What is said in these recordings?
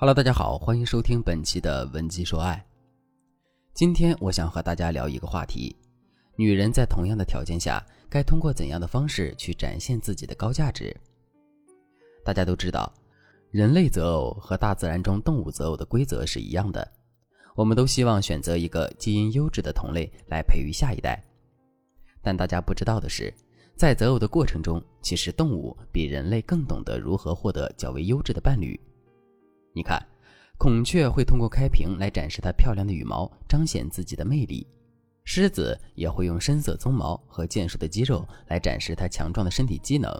Hello，大家好，欢迎收听本期的文姬说爱。今天我想和大家聊一个话题：女人在同样的条件下，该通过怎样的方式去展现自己的高价值？大家都知道，人类择偶和大自然中动物择偶的规则是一样的，我们都希望选择一个基因优质的同类来培育下一代。但大家不知道的是，在择偶的过程中，其实动物比人类更懂得如何获得较为优质的伴侣。你看，孔雀会通过开屏来展示它漂亮的羽毛，彰显自己的魅力；狮子也会用深色鬃毛和健硕的肌肉来展示它强壮的身体机能。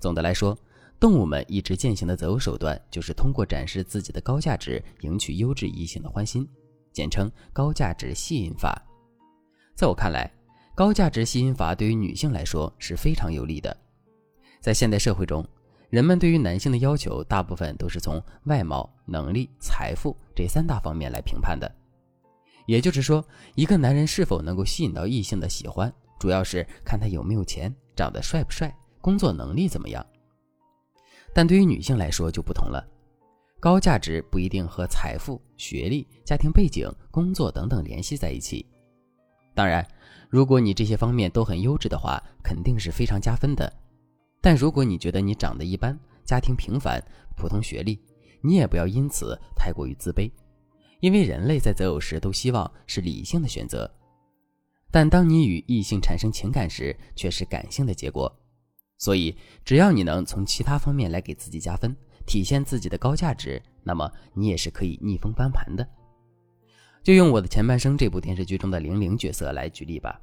总的来说，动物们一直践行的择偶手段就是通过展示自己的高价值，赢取优质异性的欢心，简称高价值吸引法。在我看来，高价值吸引法对于女性来说是非常有利的。在现代社会中，人们对于男性的要求，大部分都是从外貌、能力、财富这三大方面来评判的。也就是说，一个男人是否能够吸引到异性的喜欢，主要是看他有没有钱、长得帅不帅、工作能力怎么样。但对于女性来说就不同了，高价值不一定和财富、学历、家庭背景、工作等等联系在一起。当然，如果你这些方面都很优质的话，肯定是非常加分的。但如果你觉得你长得一般，家庭平凡，普通学历，你也不要因此太过于自卑，因为人类在择偶时都希望是理性的选择，但当你与异性产生情感时，却是感性的结果。所以，只要你能从其他方面来给自己加分，体现自己的高价值，那么你也是可以逆风翻盘的。就用我的前半生这部电视剧中的玲玲角色来举例吧，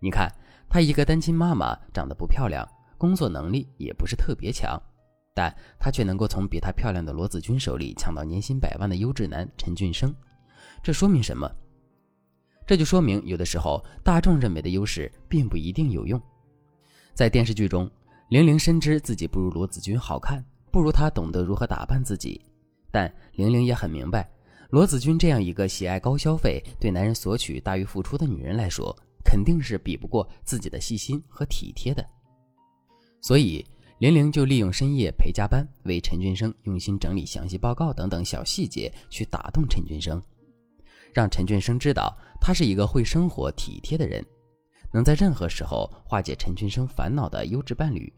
你看，她一个单亲妈妈，长得不漂亮。工作能力也不是特别强，但她却能够从比她漂亮的罗子君手里抢到年薪百万的优质男陈俊生，这说明什么？这就说明有的时候大众认为的优势并不一定有用。在电视剧中，玲玲深知自己不如罗子君好看，不如她懂得如何打扮自己，但玲玲也很明白，罗子君这样一个喜爱高消费、对男人索取大于付出的女人来说，肯定是比不过自己的细心和体贴的。所以，玲玲就利用深夜陪加班，为陈俊生用心整理详细报告等等小细节，去打动陈俊生，让陈俊生知道他是一个会生活、体贴的人，能在任何时候化解陈俊生烦恼的优质伴侣。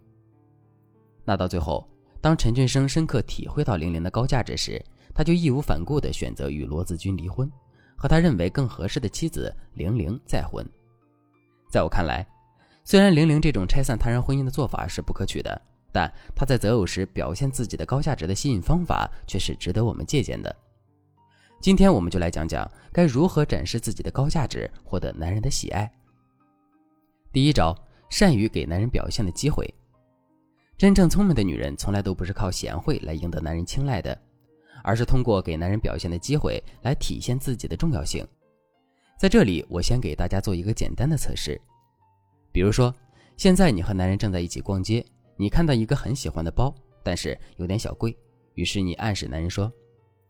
那到最后，当陈俊生深刻体会到玲玲的高价值时，他就义无反顾地选择与罗子君离婚，和他认为更合适的妻子玲玲再婚。在我看来。虽然玲玲这种拆散他人婚姻的做法是不可取的，但她在择偶时表现自己的高价值的吸引方法却是值得我们借鉴的。今天我们就来讲讲该如何展示自己的高价值，获得男人的喜爱。第一招，善于给男人表现的机会。真正聪明的女人从来都不是靠贤惠来赢得男人青睐的，而是通过给男人表现的机会来体现自己的重要性。在这里，我先给大家做一个简单的测试。比如说，现在你和男人正在一起逛街，你看到一个很喜欢的包，但是有点小贵，于是你暗示男人说：“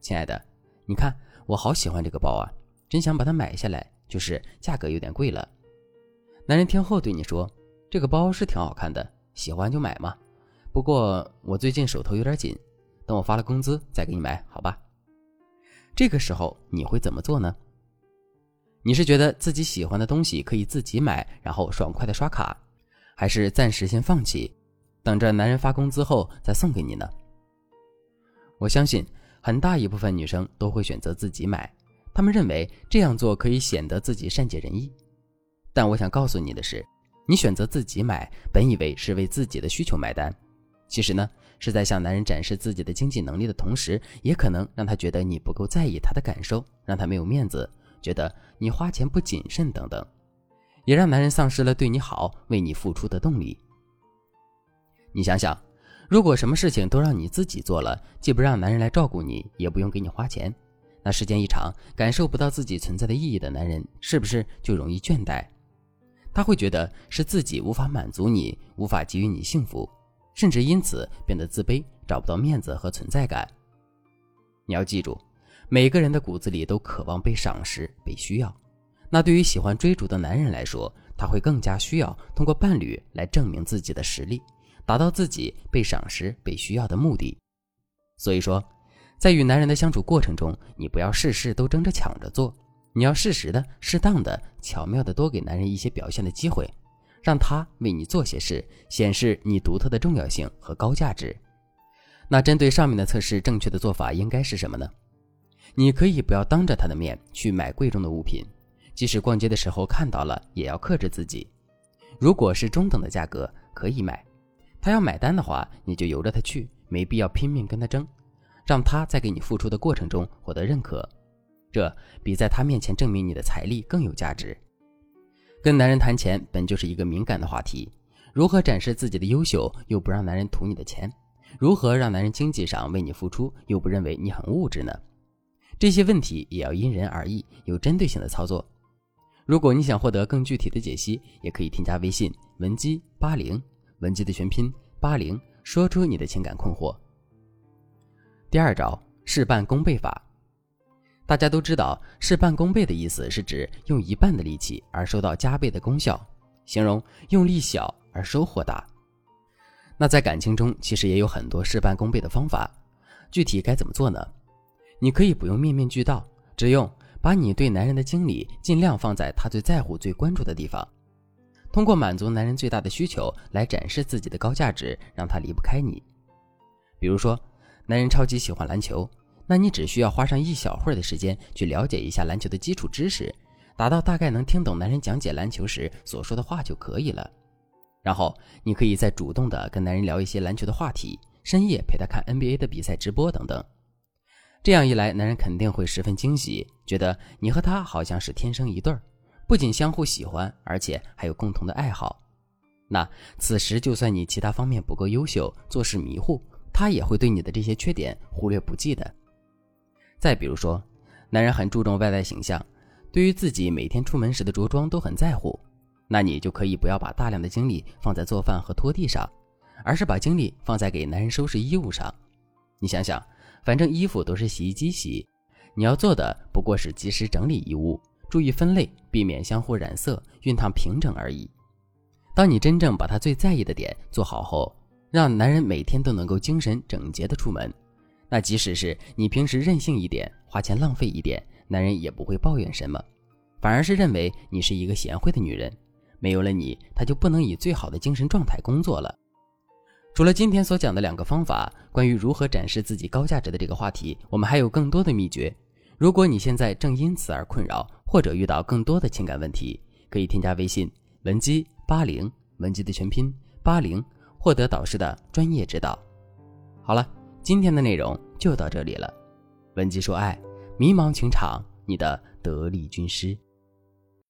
亲爱的，你看我好喜欢这个包啊，真想把它买下来，就是价格有点贵了。”男人听后对你说：“这个包是挺好看的，喜欢就买嘛。不过我最近手头有点紧，等我发了工资再给你买，好吧？”这个时候你会怎么做呢？你是觉得自己喜欢的东西可以自己买，然后爽快的刷卡，还是暂时先放弃，等着男人发工资后再送给你呢？我相信很大一部分女生都会选择自己买，她们认为这样做可以显得自己善解人意。但我想告诉你的是，你选择自己买，本以为是为自己的需求买单，其实呢，是在向男人展示自己的经济能力的同时，也可能让他觉得你不够在意他的感受，让他没有面子。觉得你花钱不谨慎等等，也让男人丧失了对你好、为你付出的动力。你想想，如果什么事情都让你自己做了，既不让男人来照顾你，也不用给你花钱，那时间一长，感受不到自己存在的意义的男人，是不是就容易倦怠？他会觉得是自己无法满足你，无法给予你幸福，甚至因此变得自卑，找不到面子和存在感。你要记住。每个人的骨子里都渴望被赏识、被需要。那对于喜欢追逐的男人来说，他会更加需要通过伴侣来证明自己的实力，达到自己被赏识、被需要的目的。所以说，在与男人的相处过程中，你不要事事都争着抢着做，你要适时的、适当的、巧妙的多给男人一些表现的机会，让他为你做些事，显示你独特的重要性和高价值。那针对上面的测试，正确的做法应该是什么呢？你可以不要当着他的面去买贵重的物品，即使逛街的时候看到了，也要克制自己。如果是中等的价格，可以买。他要买单的话，你就由着他去，没必要拼命跟他争。让他在给你付出的过程中获得认可，这比在他面前证明你的财力更有价值。跟男人谈钱本就是一个敏感的话题，如何展示自己的优秀又不让男人图你的钱？如何让男人经济上为你付出又不认为你很物质呢？这些问题也要因人而异，有针对性的操作。如果你想获得更具体的解析，也可以添加微信文姬八零，文姬的全拼八零，说出你的情感困惑。第二招事半功倍法，大家都知道，事半功倍的意思是指用一半的力气而收到加倍的功效，形容用力小而收获大。那在感情中，其实也有很多事半功倍的方法，具体该怎么做呢？你可以不用面面俱到，只用把你对男人的精力尽量放在他最在乎、最关注的地方，通过满足男人最大的需求来展示自己的高价值，让他离不开你。比如说。男人超级喜欢篮球，那你只需要花上一小会儿的时间去了解一下篮球的基础知识，达到大概能听懂男人讲解篮球时所说的话就可以了。然后你可以再主动的跟男人聊一些篮球的话题，深夜陪他看 NBA 的比赛直播等等。这样一来，男人肯定会十分惊喜，觉得你和他好像是天生一对儿，不仅相互喜欢，而且还有共同的爱好。那此时就算你其他方面不够优秀，做事迷糊。他也会对你的这些缺点忽略不计的。再比如说，男人很注重外在形象，对于自己每天出门时的着装都很在乎，那你就可以不要把大量的精力放在做饭和拖地上，而是把精力放在给男人收拾衣物上。你想想，反正衣服都是洗衣机洗，你要做的不过是及时整理衣物，注意分类，避免相互染色、熨烫平整而已。当你真正把他最在意的点做好后，让男人每天都能够精神整洁的出门，那即使是你平时任性一点，花钱浪费一点，男人也不会抱怨什么，反而是认为你是一个贤惠的女人。没有了你，他就不能以最好的精神状态工作了。除了今天所讲的两个方法，关于如何展示自己高价值的这个话题，我们还有更多的秘诀。如果你现在正因此而困扰，或者遇到更多的情感问题，可以添加微信文姬八零，文姬的全拼八零。获得导师的专业指导。好了，今天的内容就到这里了。文姬说爱，迷茫情场，你的得力军师。